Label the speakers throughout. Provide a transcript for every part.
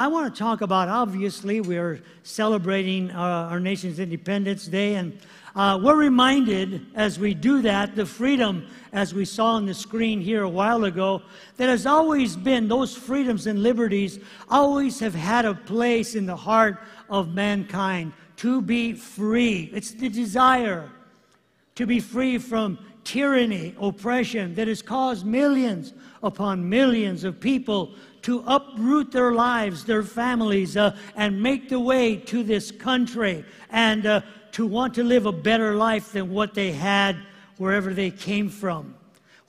Speaker 1: I want to talk about, obviously, we're celebrating uh, our nation's Independence Day, and uh, we're reminded as we do that, the freedom, as we saw on the screen here a while ago, that has always been, those freedoms and liberties always have had a place in the heart of mankind to be free. It's the desire to be free from tyranny, oppression that has caused millions upon millions of people to uproot their lives, their families, uh, and make the way to this country and uh, to want to live a better life than what they had wherever they came from.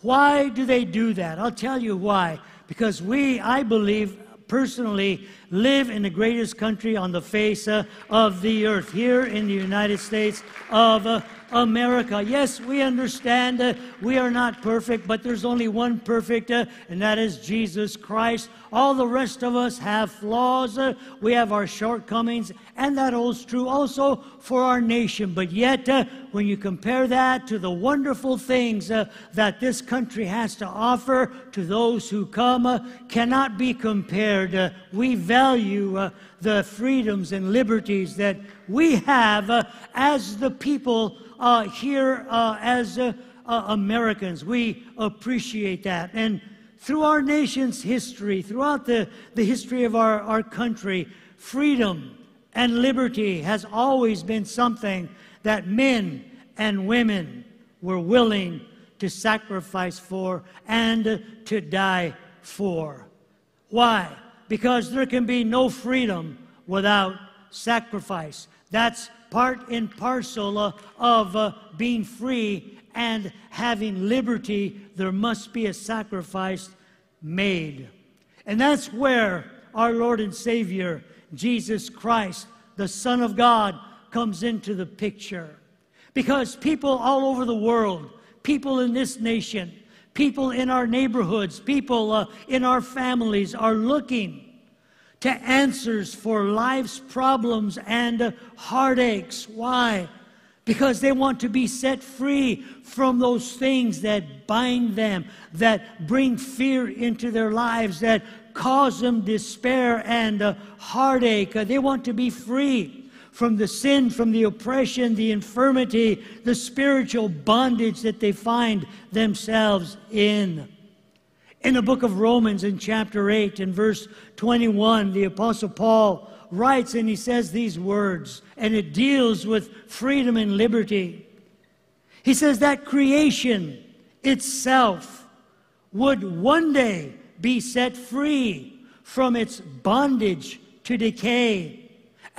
Speaker 1: Why do they do that? I'll tell you why. Because we, I believe, personally live in the greatest country on the face uh, of the earth, here in the United States of uh, America. Yes, we understand uh, we are not perfect, but there's only one perfect, uh, and that is Jesus Christ. All the rest of us have flaws, uh, we have our shortcomings, and that holds true also for our nation. But yet, uh, when you compare that to the wonderful things uh, that this country has to offer to those who come, uh, cannot be compared. we value the freedoms and liberties that we have as the people uh, here uh, as uh, uh, Americans. We appreciate that. And through our nation's history, throughout the, the history of our, our country, freedom and liberty has always been something that men and women were willing to sacrifice for and to die for. Why? Because there can be no freedom without sacrifice. That's part and parcel of uh, being free and having liberty, there must be a sacrifice made. And that's where our Lord and Savior, Jesus Christ, the Son of God, comes into the picture. Because people all over the world, people in this nation, people in our neighborhoods, people uh, in our families are looking to answers for life's problems and heartaches. Why? Because they want to be set free from those things that bind them, that bring fear into their lives, that cause them despair and uh, heartache. They want to be free from the sin, from the oppression, the infirmity, the spiritual bondage that they find themselves in. In the book of Romans, in chapter 8, in verse 21, the Apostle Paul writes and he says these words, and it deals with freedom and liberty. He says that creation itself would one day be set free from its bondage to decay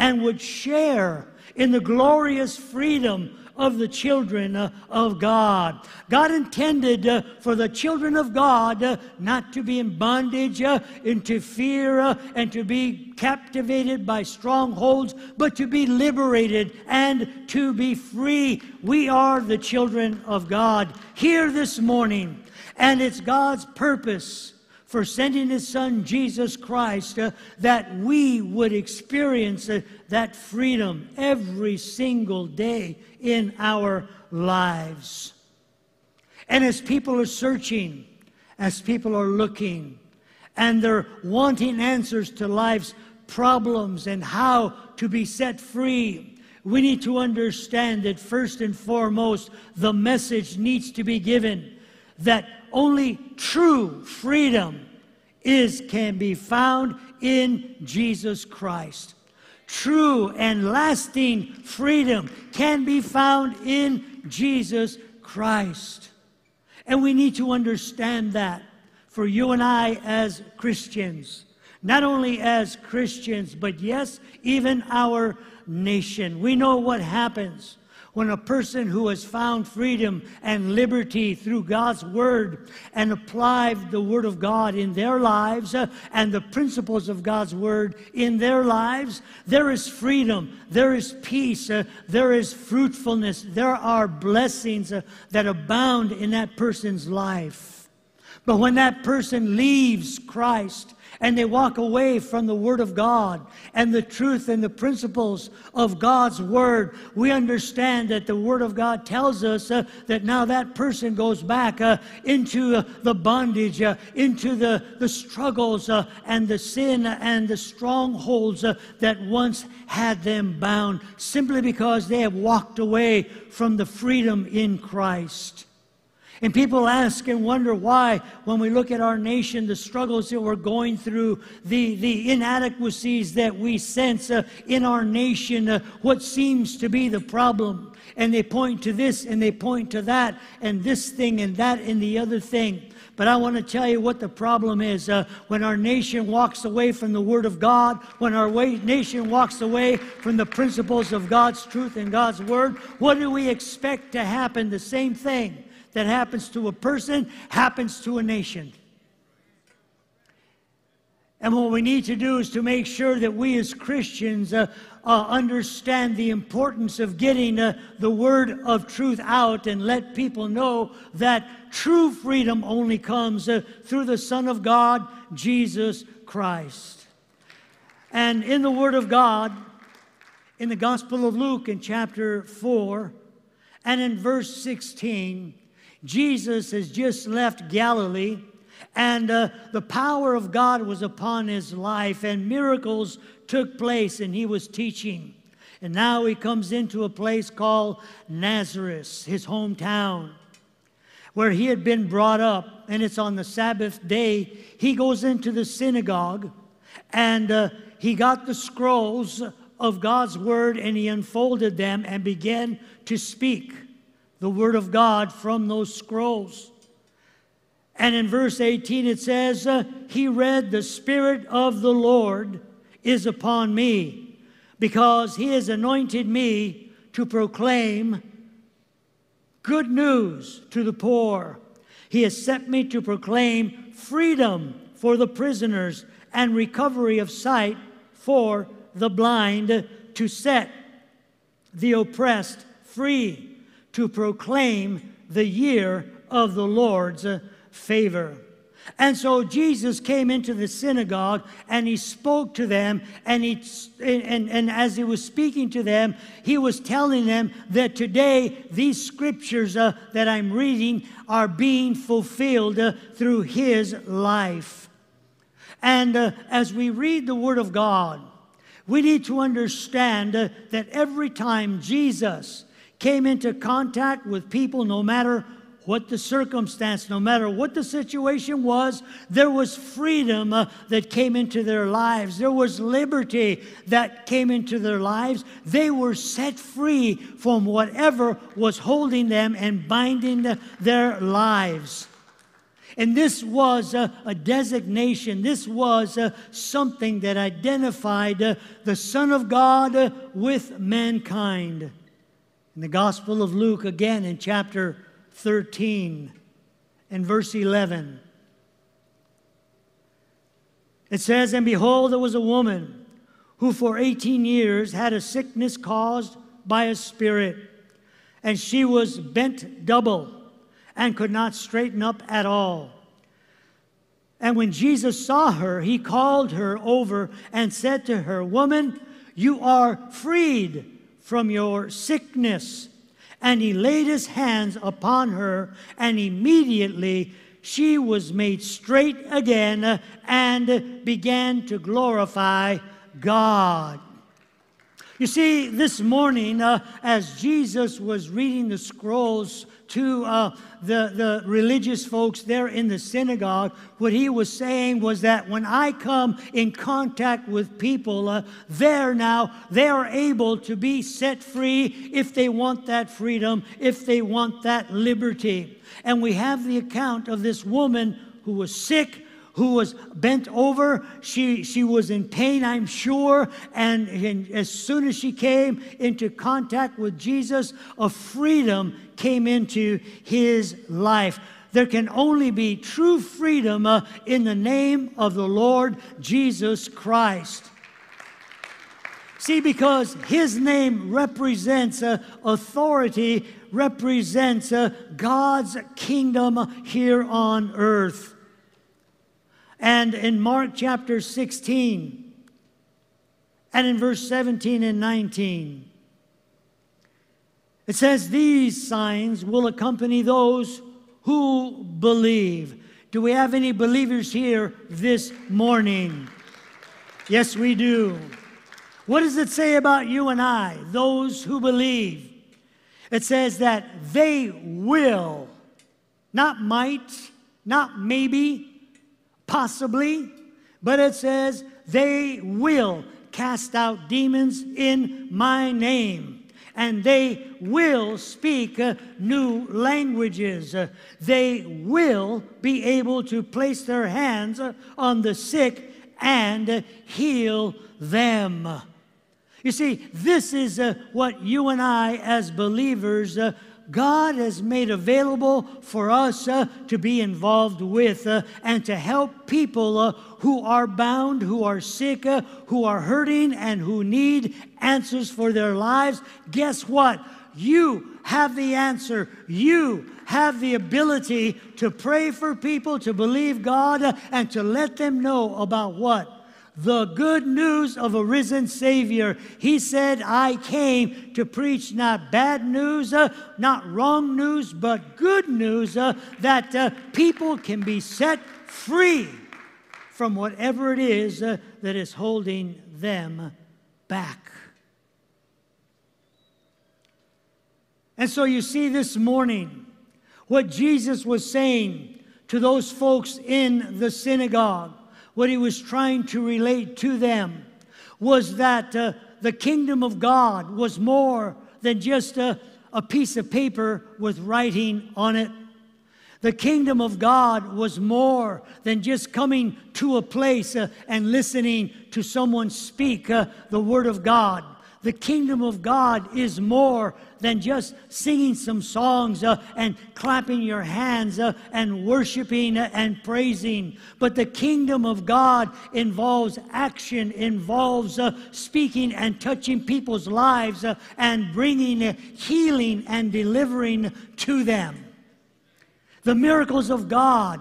Speaker 1: and would share in the glorious freedom of the children uh, of God. God intended uh, for the children of God uh, not to be in bondage, into fear, and to be captivated by strongholds, but to be liberated and to be free. We are the children of God here this morning, and it's God's purpose for sending his son Jesus Christ uh, that we would experience uh, that freedom every single day in our lives. And as people are searching, as people are looking, and they're wanting answers to life's problems and how to be set free, we need to understand that first and foremost, the message needs to be given that only true freedom is can be found in Jesus Christ. True and lasting freedom can be found in Jesus Christ. And we need to understand that for you and I as Christians. Not only as Christians, but yes, even our nation. We know what happens when a person who has found freedom and liberty through God's Word and applied the Word of God in their lives uh, and the principles of God's Word in their lives, there is freedom, there is peace, uh, there is fruitfulness, there are blessings uh, that abound in that person's life. But when that person leaves Christ and they walk away from the Word of God and the truth and the principles of God's Word, we understand that the Word of God tells us uh, that now that person goes back uh, into uh, the bondage, uh, into the, the struggles uh, and the sin and the strongholds uh, that once had them bound, simply because they have walked away from the freedom in Christ. And people ask and wonder why, when we look at our nation, the struggles that we're going through, the, the inadequacies that we sense uh, in our nation, uh, what seems to be the problem. And they point to this and they point to that, and this thing and that and the other thing. But I want to tell you what the problem is. Uh, when our nation walks away from the Word of God, when our way, nation walks away from the principles of God's truth and God's Word, what do we expect to happen? The same thing that happens to a person happens to a nation. And what we need to do is to make sure that we as Christians uh, uh, understand the importance of getting uh, the word of truth out and let people know that true freedom only comes uh, through the Son of God, Jesus Christ. And in the Word of God, in the Gospel of Luke in chapter 4 and in verse 16, Jesus has just left Galilee, and uh, the power of God was upon his life, and miracles took place, and he was teaching. And now he comes into a place called Nazareth, his hometown, where he had been brought up. And it's on the Sabbath day. He goes into the synagogue and uh, he got the scrolls of God's word and he unfolded them and began to speak the Word of God from those scrolls. And in verse 18 it says, uh, He read, The Spirit of the Lord is upon me, because He has anointed me to proclaim good news to the poor. He has sent me to proclaim freedom for the prisoners and recovery of sight for the blind, to set the oppressed free to proclaim the year of the Lord's uh, favor. And so Jesus came into the synagogue and he spoke to them. And, he, and, and as he was speaking to them, he was telling them that today these scriptures uh, that I'm reading are being fulfilled uh, through his life. And uh, as we read the Word of God, we need to understand uh, that every time Jesus came into contact with people no matter what the circumstance, no matter what the situation was, there was freedom uh, that came into their lives. There was liberty that came into their lives. They were set free from whatever was holding them and binding the, their lives. And this was a, a designation, this was uh, something that identified uh, the Son of God uh, with mankind. In the Gospel of Luke, again in chapter 13 and verse 11, it says, And behold, there was a woman who for 18 years had a sickness caused by a spirit, and she was bent double and could not straighten up at all. And when Jesus saw her, he called her over and said to her, Woman, you are freed from your sickness. And he laid his hands upon her, and immediately she was made straight again and began to glorify God. You see, this morning, uh, as Jesus was reading the scrolls to uh, the, the religious folks there in the synagogue, what he was saying was that when I come in contact with people, uh, there now, they are able to be set free if they want that freedom, if they want that liberty. And we have the account of this woman who was sick who was bent over. She, she was in pain, I'm sure. And, and as soon as she came into contact with Jesus, a freedom came into his life. There can only be true freedom uh, in the name of the Lord Jesus Christ. See, because his name represents uh, authority, represents uh, God's kingdom here on earth. And in Mark chapter 16, and in verse 17 and 19, it says, These signs will accompany those who believe. Do we have any believers here this morning? Yes, we do. What does it say about you and I, those who believe? It says that they will, not might, not maybe, possibly, but it says they will cast out demons in my name and they will speak uh, new languages. Uh, they will be able to place their hands uh, on the sick and heal them. You see, this is uh, what you and I, as believers, uh, God has made available for us uh, to be involved with uh, and to help people uh, who are bound, who are sick, uh, who are hurting, and who need answers for their lives. Guess what? You have the answer. You have the ability to pray for people, to believe God, uh, and to let them know about what? The good news of a risen Savior. He said, I came to preach not bad news, uh, not wrong news, but good news uh, that uh, people can be set free from whatever it is uh, that is holding them back. And so you see this morning what Jesus was saying to those folks in the synagogue what he was trying to relate to them was that uh, the kingdom of God was more than just a, a piece of paper with writing on it. The kingdom of God was more than just coming to a place uh, and listening to someone speak uh, the word of God. The kingdom of God is more than just singing some songs uh, and clapping your hands uh, and worshiping uh, and praising. But the kingdom of God involves action, involves uh, speaking and touching people's lives uh, and bringing uh, healing and delivering to them. The miracles of God,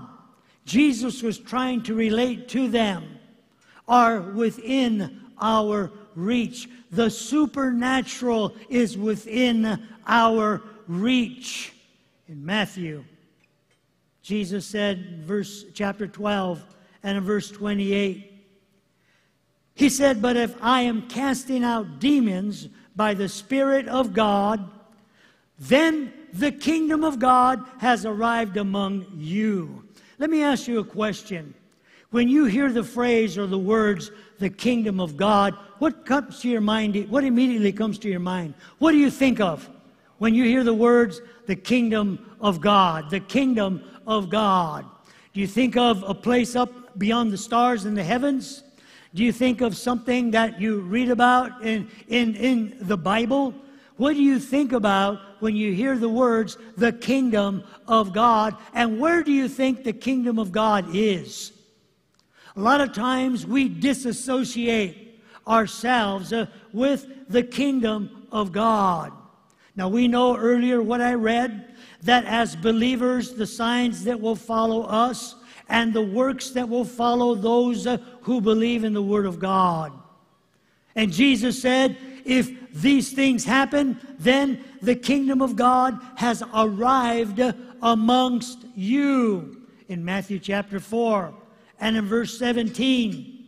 Speaker 1: Jesus was trying to relate to them, are within our reach. The supernatural is within our reach. In Matthew, Jesus said, verse chapter 12 and in verse 28, he said, But if I am casting out demons by the Spirit of God, then the kingdom of God has arrived among you. Let me ask you a question. When you hear the phrase or the words, the kingdom of God, what comes to your mind? What immediately comes to your mind? What do you think of when you hear the words, the kingdom of God? The kingdom of God. Do you think of a place up beyond the stars in the heavens? Do you think of something that you read about in, in, in the Bible? What do you think about when you hear the words, the kingdom of God? And where do you think the kingdom of God is? A lot of times we disassociate ourselves uh, with the kingdom of God. Now, we know earlier what I read that as believers, the signs that will follow us and the works that will follow those uh, who believe in the Word of God. And Jesus said, if these things happen, then the kingdom of God has arrived amongst you. In Matthew chapter 4 and in verse 17,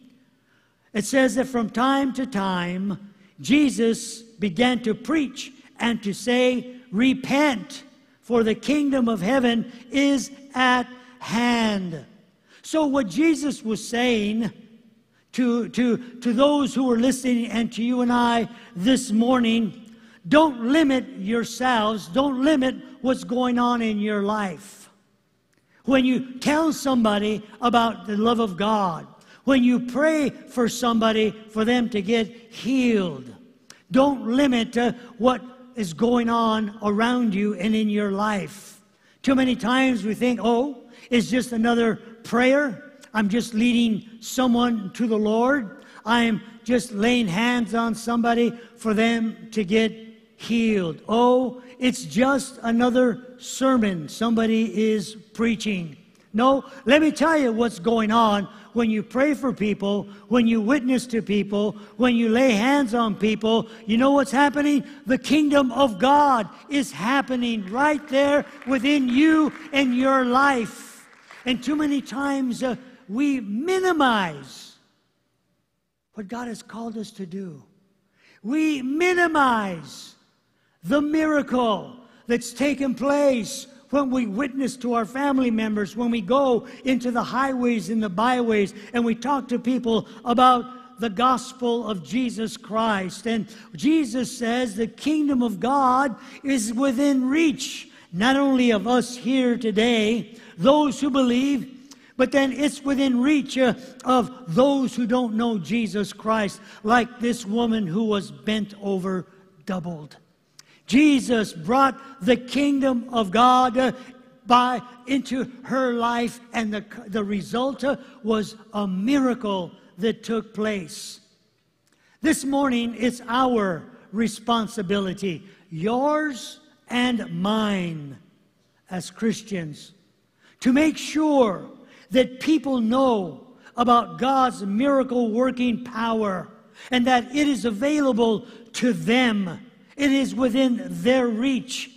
Speaker 1: it says that from time to time, Jesus began to preach and to say, Repent, for the kingdom of heaven is at hand. So, what Jesus was saying to, to, to those who were listening and to you and I this morning, don't limit yourselves, don't limit what's going on in your life. When you tell somebody about the love of God, when you pray for somebody for them to get healed, don't limit uh, what is going on around you and in your life. Too many times we think, oh, it's just another prayer. I'm just leading someone to the Lord. I'm just laying hands on somebody for them to get healed. Oh, it's just another sermon somebody is preaching. No, let me tell you what's going on when you pray for people, when you witness to people, when you lay hands on people. You know what's happening? The kingdom of God is happening right there within you and your life. And too many times uh, we minimize what God has called us to do. We minimize the miracle that's taken place when we witness to our family members, when we go into the highways and the byways and we talk to people about the gospel of Jesus Christ. And Jesus says the kingdom of God is within reach, not only of us here today, those who believe, but then it's within reach uh, of those who don't know Jesus Christ, like this woman who was bent over doubled. Jesus brought the kingdom of God uh, by into her life, and the, the result uh, was a miracle that took place. This morning, it's our responsibility, yours and mine as Christians, to make sure that people know about God's miracle working power and that it is available to them it is within their reach.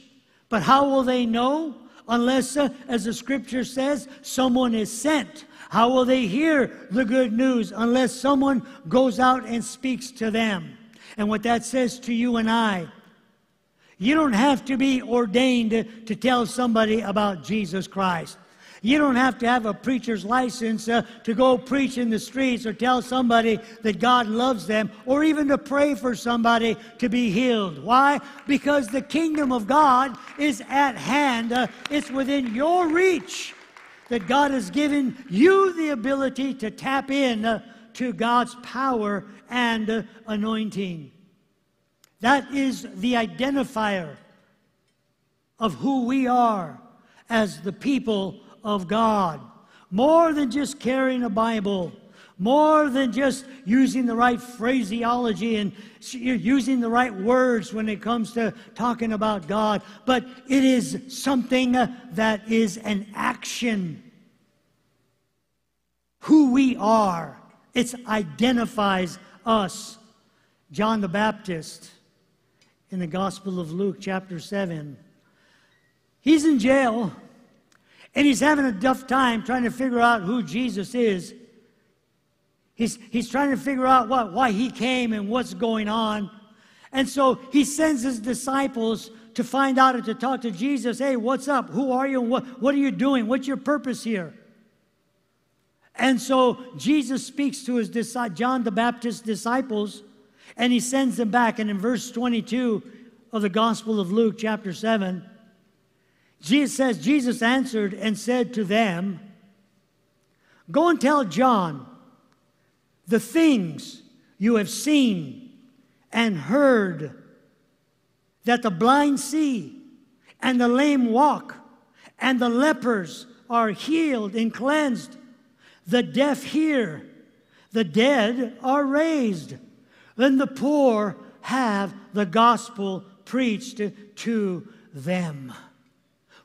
Speaker 1: But how will they know? Unless, uh, as the scripture says, someone is sent. How will they hear the good news unless someone goes out and speaks to them? And what that says to you and I, you don't have to be ordained to tell somebody about Jesus Christ. You don't have to have a preacher's license uh, to go preach in the streets or tell somebody that God loves them or even to pray for somebody to be healed. Why? Because the kingdom of God is at hand, uh, it's within your reach that God has given you the ability to tap in uh, to God's power and uh, anointing. That is the identifier of who we are as the people of God. More than just carrying a Bible, more than just using the right phraseology and using the right words when it comes to talking about God, but it is something that is an action. Who we are, it identifies us. John the Baptist in the Gospel of Luke, chapter 7. He's in jail and he's having a tough time trying to figure out who Jesus is. He's, he's trying to figure out what, why he came and what's going on. And so he sends his disciples to find out and to talk to Jesus. Hey, what's up? Who are you? What, what are you doing? What's your purpose here? And so Jesus speaks to his disciples, John the Baptist's disciples and he sends them back. And in verse 22 of the Gospel of Luke, chapter 7, Jesus says, Jesus answered and said to them, Go and tell John the things you have seen and heard that the blind see, and the lame walk, and the lepers are healed and cleansed, the deaf hear, the dead are raised, and the poor have the gospel preached to them.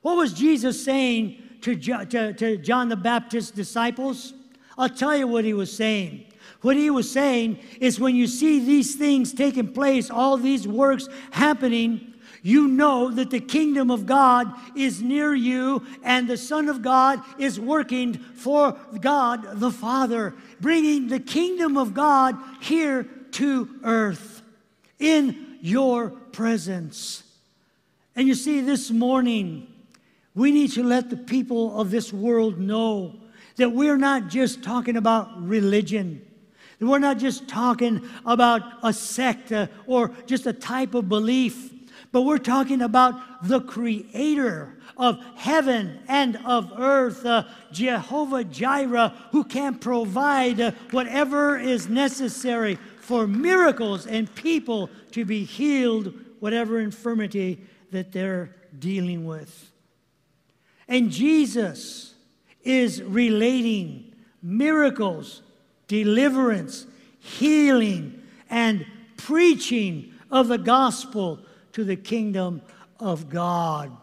Speaker 1: What was Jesus saying to, to, to John the Baptist's disciples? I'll tell you what he was saying. What he was saying is when you see these things taking place, all these works happening, you know that the kingdom of God is near you and the Son of God is working for God the Father, bringing the kingdom of God here to earth in your presence. And you see, this morning, we need to let the people of this world know that we're not just talking about religion. That We're not just talking about a sect uh, or just a type of belief, but we're talking about the creator of heaven and of earth, uh, Jehovah Jireh, who can provide uh, whatever is necessary for miracles and people to be healed, whatever infirmity that they're dealing with. And Jesus is relating miracles, deliverance, healing, and preaching of the gospel to the kingdom of God.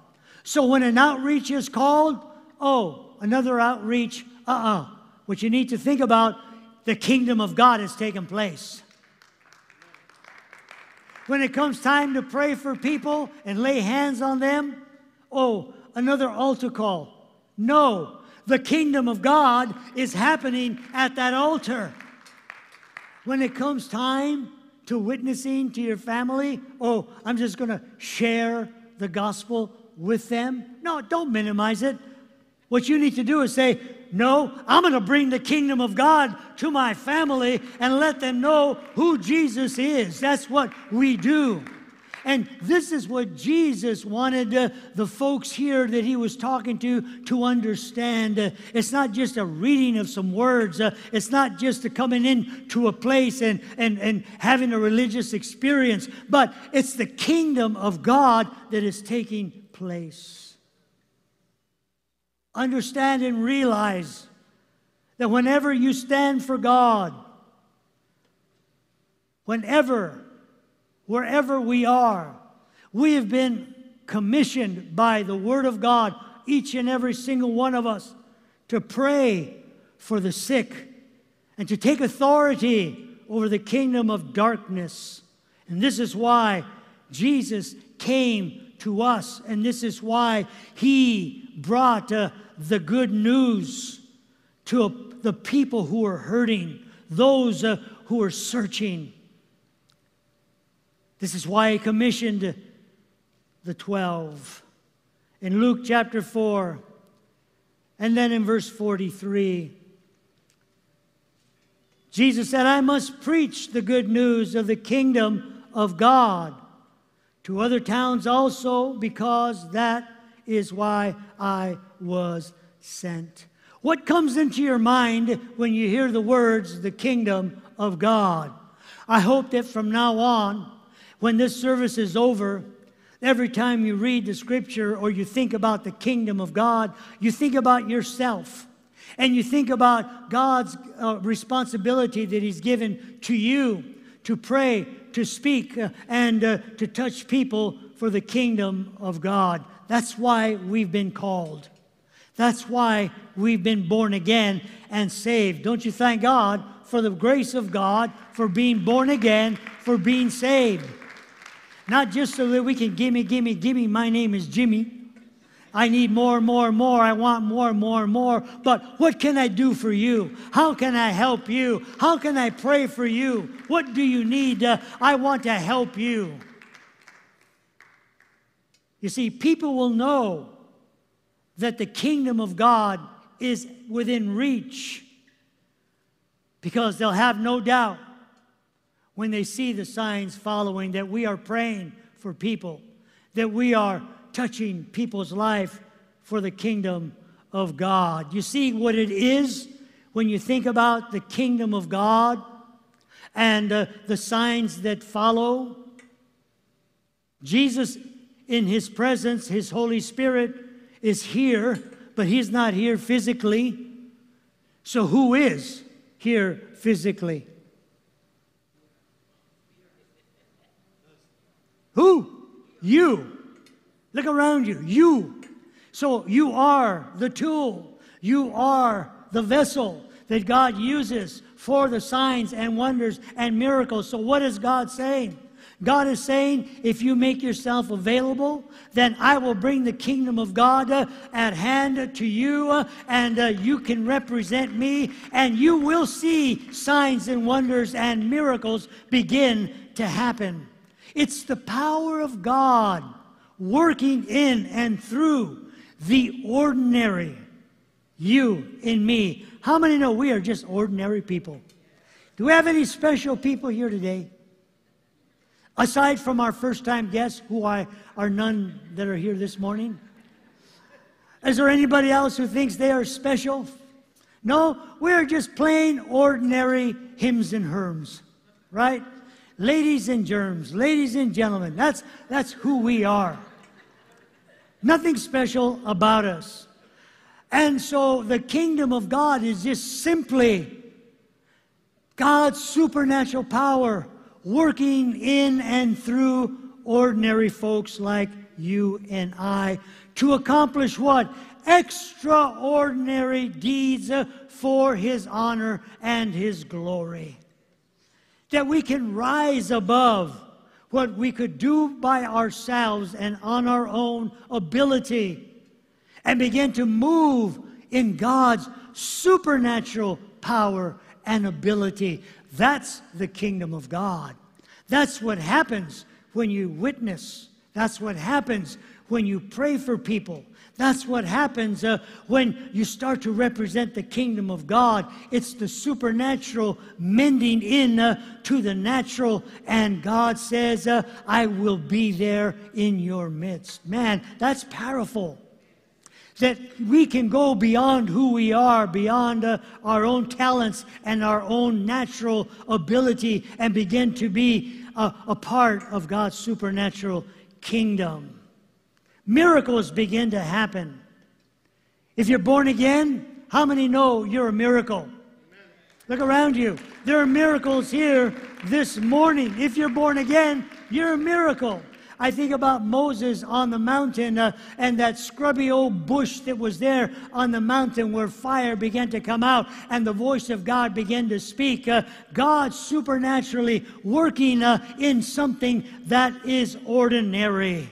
Speaker 1: So when an outreach is called, oh, another outreach. Uh uh What you need to think about, the kingdom of God has taken place. When it comes time to pray for people and lay hands on them, oh, another altar call. No, the kingdom of God is happening at that altar. When it comes time to witnessing to your family, oh, I'm just going to share the gospel with them. No, don't minimize it. What you need to do is say, No, I'm going to bring the kingdom of God to my family and let them know who Jesus is. That's what we do. And this is what Jesus wanted uh, the folks here that he was talking to to understand. Uh, it's not just a reading of some words, uh, it's not just a coming in to a place and, and, and having a religious experience, but it's the kingdom of God that is taking place. Understand and realize that whenever you stand for God, whenever wherever we are. We have been commissioned by the Word of God, each and every single one of us, to pray for the sick and to take authority over the kingdom of darkness. And this is why Jesus came to us, and this is why He brought uh, the good news to the people who are hurting, those uh, who are searching. This is why he commissioned the 12. In Luke chapter 4, and then in verse 43, Jesus said, I must preach the good news of the kingdom of God to other towns also, because that is why I was sent. What comes into your mind when you hear the words, the kingdom of God? I hope that from now on, when this service is over, every time you read the scripture or you think about the kingdom of God, you think about yourself. And you think about God's uh, responsibility that He's given to you to pray, to speak, uh, and uh, to touch people for the kingdom of God. That's why we've been called. That's why we've been born again and saved. Don't you thank God for the grace of God, for being born again, for being saved? Not just so that we can gimme, gimme, gimme, my name is Jimmy. I need more, more, more. I want more, more, more. But what can I do for you? How can I help you? How can I pray for you? What do you need? Uh, I want to help you. You see, people will know that the kingdom of God is within reach because they'll have no doubt when they see the signs following that we are praying for people, that we are touching people's life for the kingdom of God. You see what it is when you think about the kingdom of God and uh, the signs that follow? Jesus, in his presence, his Holy Spirit is here, but he's not here physically. So, who is here physically? Who? You. Look around you. You. So you are the tool. You are the vessel that God uses for the signs and wonders and miracles. So what is God saying? God is saying, if you make yourself available, then I will bring the kingdom of God uh, at hand to you, uh, and uh, you can represent me, and you will see signs and wonders and miracles begin to happen. It's the power of God working in and through the ordinary. You in me. How many know we are just ordinary people? Do we have any special people here today? Aside from our first time guests, who I, are none that are here this morning? Is there anybody else who thinks they are special? No, we're just plain ordinary hymns and herms, right? Ladies and germs, ladies and gentlemen. That's, that's who we are. Nothing special about us. And so the kingdom of God is just simply God's supernatural power working in and through ordinary folks like you and I to accomplish what? Extraordinary deeds for his honor and his glory. That we can rise above what we could do by ourselves and on our own ability and begin to move in God's supernatural power and ability. That's the kingdom of God. That's what happens when you witness. That's what happens when you pray for people. That's what happens uh, when you start to represent the kingdom of God. It's the supernatural mending in uh, to the natural, and God says, uh, I will be there in your midst. Man, that's powerful. That we can go beyond who we are, beyond uh, our own talents and our own natural ability, and begin to be uh, a part of God's supernatural kingdom miracles begin to happen. If you're born again, how many know you're a miracle? Amen. Look around you. There are miracles here this morning. If you're born again, you're a miracle. I think about Moses on the mountain uh, and that scrubby old bush that was there on the mountain where fire began to come out and the voice of God began to speak. Uh, God supernaturally working uh, in something that is ordinary.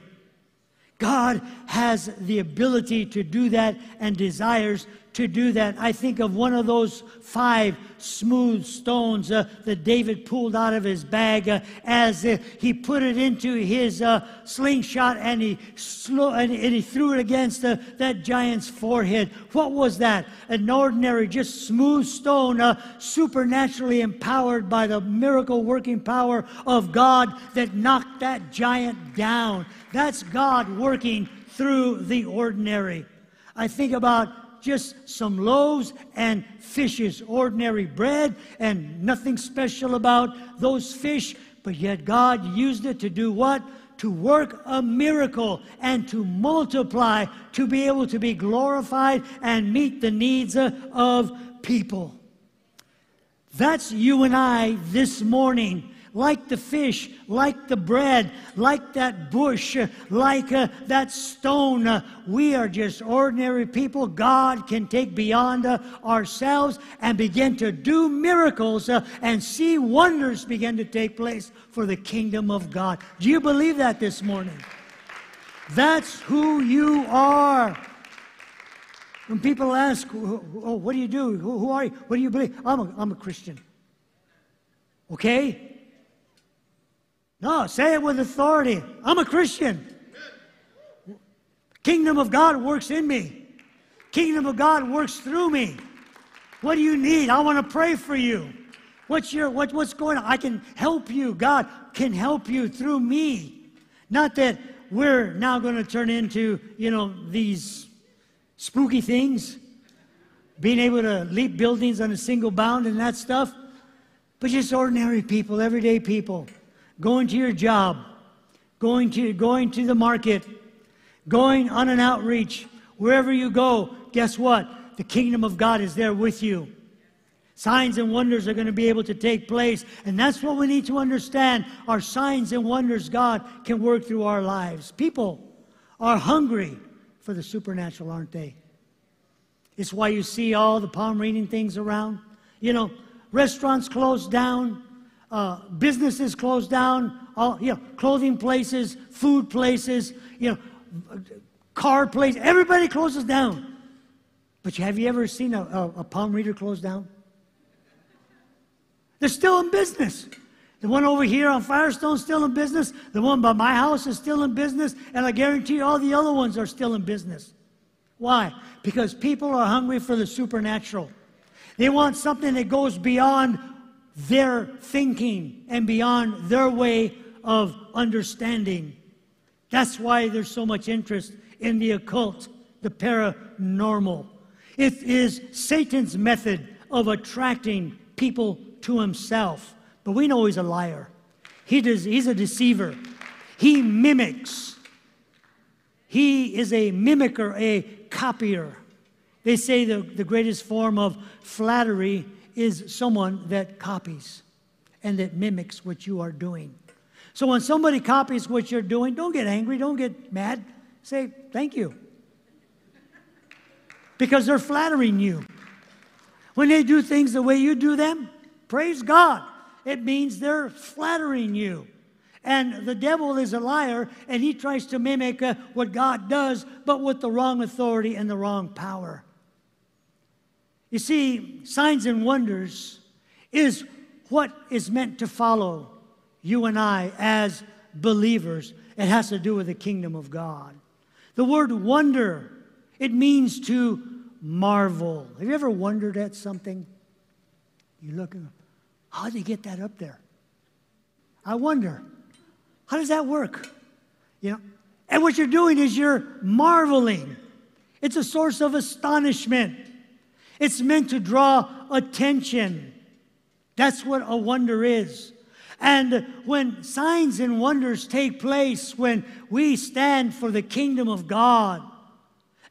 Speaker 1: God has the ability to do that and desires to do that. I think of one of those five smooth stones uh, that David pulled out of his bag uh, as uh, he put it into his uh, slingshot and he, sl- and, and, he threw it against uh, that giant's forehead. What was that? An ordinary, just smooth stone, uh, supernaturally empowered by the miracle working power of God that knocked that giant down. That's God working through the ordinary. I think about just some loaves and fishes, ordinary bread, and nothing special about those fish, but yet God used it to do what? To work a miracle and to multiply, to be able to be glorified and meet the needs of people. That's you and I this morning like the fish, like the bread, like that bush, like uh, that stone. Uh, we are just ordinary people. God can take beyond uh, ourselves and begin to do miracles uh, and see wonders begin to take place for the kingdom of God. Do you believe that this morning? That's who you are. When people ask, oh, what do you do? Who, are you? What do you believe? I'm a, I'm a Christian. Okay? No, say it with authority. I'm a Christian. Kingdom of God works in me. Kingdom of God works through me. What do you need? I want to pray for you. What's your what, what's going on? I can help you. God can help you through me. Not that we're now going to turn into, you know, these spooky things, being able to leap buildings on a single bound and that stuff, but just ordinary people, everyday people going to your job, going to, going to the market, going on an outreach, wherever you go, guess what? The kingdom of God is there with you. Signs and wonders are going to be able to take place. And that's what we need to understand. Our signs and wonders God can work through our lives. People are hungry for the supernatural, aren't they? It's why you see all the palm reading things around. You know, restaurants closed down, uh, businesses closed down, all, you know, clothing places, food places, you know, car places, everybody closes down. But have you ever seen a, a, a palm reader close down? They're still in business. The one over here on Firestone still in business. The one by my house is still in business. And I guarantee you all the other ones are still in business. Why? Because people are hungry for the supernatural. They want something that goes beyond their thinking and beyond their way of understanding. That's why there's so much interest in the occult, the paranormal. It is Satan's method of attracting people to himself. But we know he's a liar. He does, he's a deceiver. He mimics. He is a mimicker, a copier. They say the, the greatest form of flattery is someone that copies and that mimics what you are doing. So when somebody copies what you're doing, don't get angry, don't get mad. Say, thank you. Because they're flattering you. When they do things the way you do them, praise God. It means they're flattering you. And the devil is a liar, and he tries to mimic uh, what God does, but with the wrong authority and the wrong power. You see, signs and wonders is what is meant to follow you and I as believers. It has to do with the kingdom of God. The word wonder, it means to marvel. Have you ever wondered at something? You look, and how did they get that up there? I wonder. How does that work? You know, and what you're doing is you're marveling. It's a source of astonishment. It's meant to draw attention. That's what a wonder is. And when signs and wonders take place, when we stand for the kingdom of God,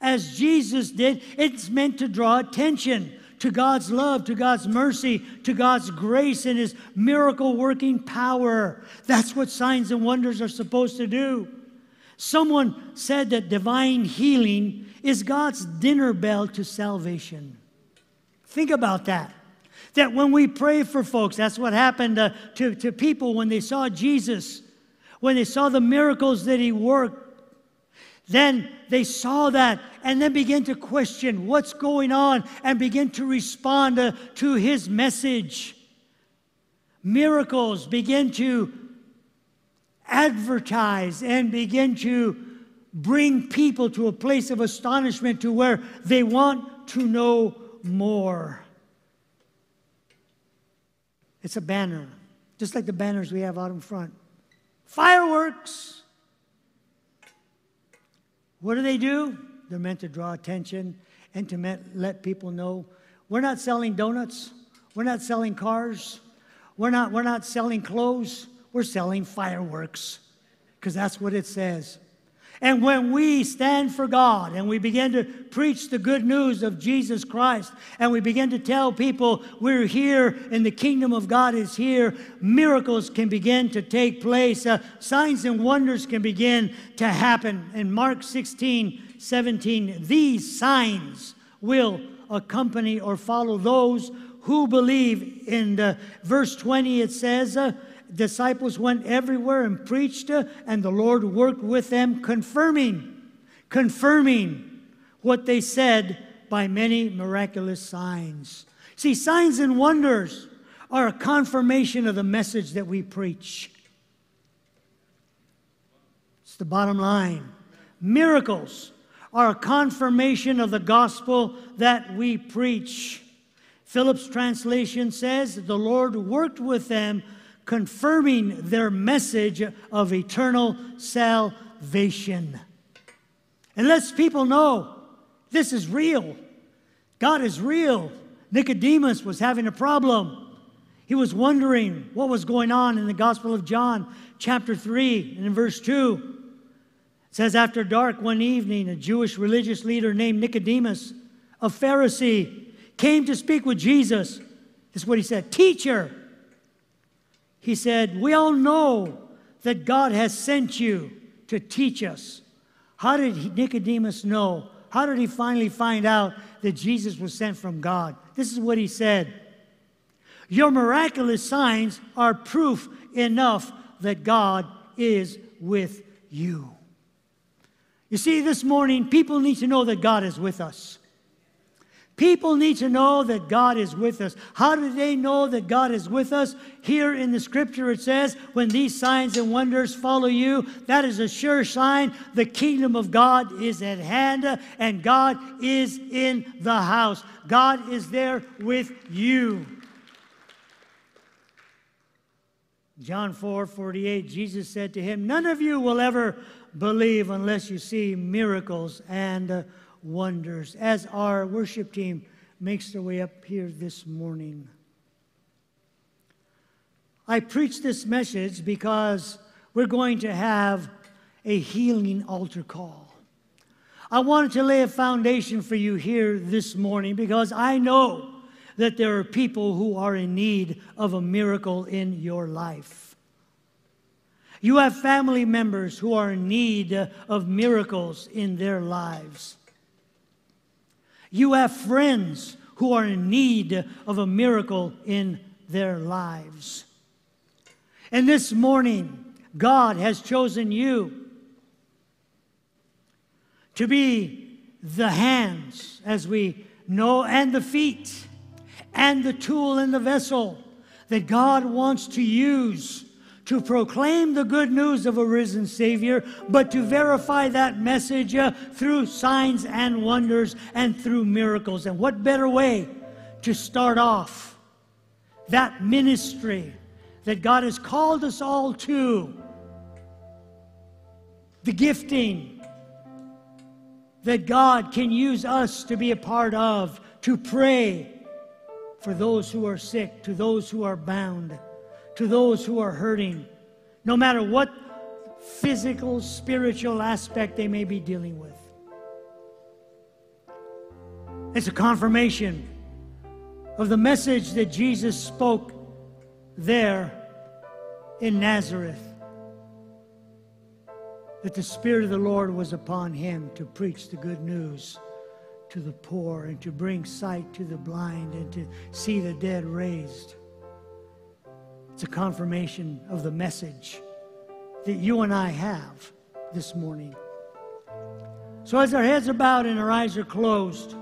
Speaker 1: as Jesus did, it's meant to draw attention to God's love, to God's mercy, to God's grace and His miracle working power. That's what signs and wonders are supposed to do. Someone said that divine healing is God's dinner bell to salvation. Think about that. That when we pray for folks, that's what happened uh, to, to people when they saw Jesus, when they saw the miracles that He worked. Then they saw that and then began to question what's going on and begin to respond uh, to his message. Miracles begin to advertise and begin to bring people to a place of astonishment to where they want to know more. It's a banner, just like the banners we have out in front. Fireworks! What do they do? They're meant to draw attention and to let people know we're not selling donuts, we're not selling cars, we're not, we're not selling clothes, we're selling fireworks because that's what it says. And when we stand for God and we begin to preach the good news of Jesus Christ and we begin to tell people we're here and the kingdom of God is here, miracles can begin to take place. Uh, signs and wonders can begin to happen. In Mark 16, 17, these signs will accompany or follow those who believe. In the verse 20, it says, uh, disciples went everywhere and preached, and the Lord worked with them, confirming, confirming what they said by many miraculous signs. See, signs and wonders are a confirmation of the message that we preach. It's the bottom line. Miracles are a confirmation of the gospel that we preach. Phillips' translation says the Lord worked with them confirming their message of eternal salvation. And lets people know this is real. God is real. Nicodemus was having a problem. He was wondering what was going on in the Gospel of John, chapter 3, and in verse 2. It says, After dark one evening, a Jewish religious leader named Nicodemus, a Pharisee, came to speak with Jesus. This is what he said Teacher, he said, We all know that God has sent you to teach us. How did Nicodemus know? How did he finally find out that Jesus was sent from God? This is what he said Your miraculous signs are proof enough that God is with you. You see, this morning, people need to know that God is with us. People need to know that God is with us. How do they know that God is with us? Here in the scripture it says, When these signs and wonders follow you, that is a sure sign the kingdom of God is at hand and God is in the house. God is there with you. John 4 48, Jesus said to him, None of you will ever believe unless you see miracles and wonders as our worship team makes their way up here this morning. I preach this message because we're going to have a healing altar call. I wanted to lay a foundation for you here this morning because I know that there are people who are in need of a miracle in your life. You have family members who are in need of miracles in their lives. You have friends who are in need of a miracle in their lives. And this morning, God has chosen you to be the hands, as we know, and the feet, and the tool and the vessel that God wants to use to proclaim the good news of a risen Savior, but to verify that message uh, through signs and wonders and through miracles. And what better way to start off that ministry that God has called us all to? The gifting that God can use us to be a part of, to pray for those who are sick, to those who are bound to those who are hurting, no matter what physical, spiritual aspect they may be dealing with. It's a confirmation of the message that Jesus spoke there in Nazareth that the Spirit of the Lord was upon him to preach the good news to the poor and to bring sight to the blind and to see the dead raised. It's a confirmation of the message that you and I have this morning. So, as our heads are bowed and our eyes are closed,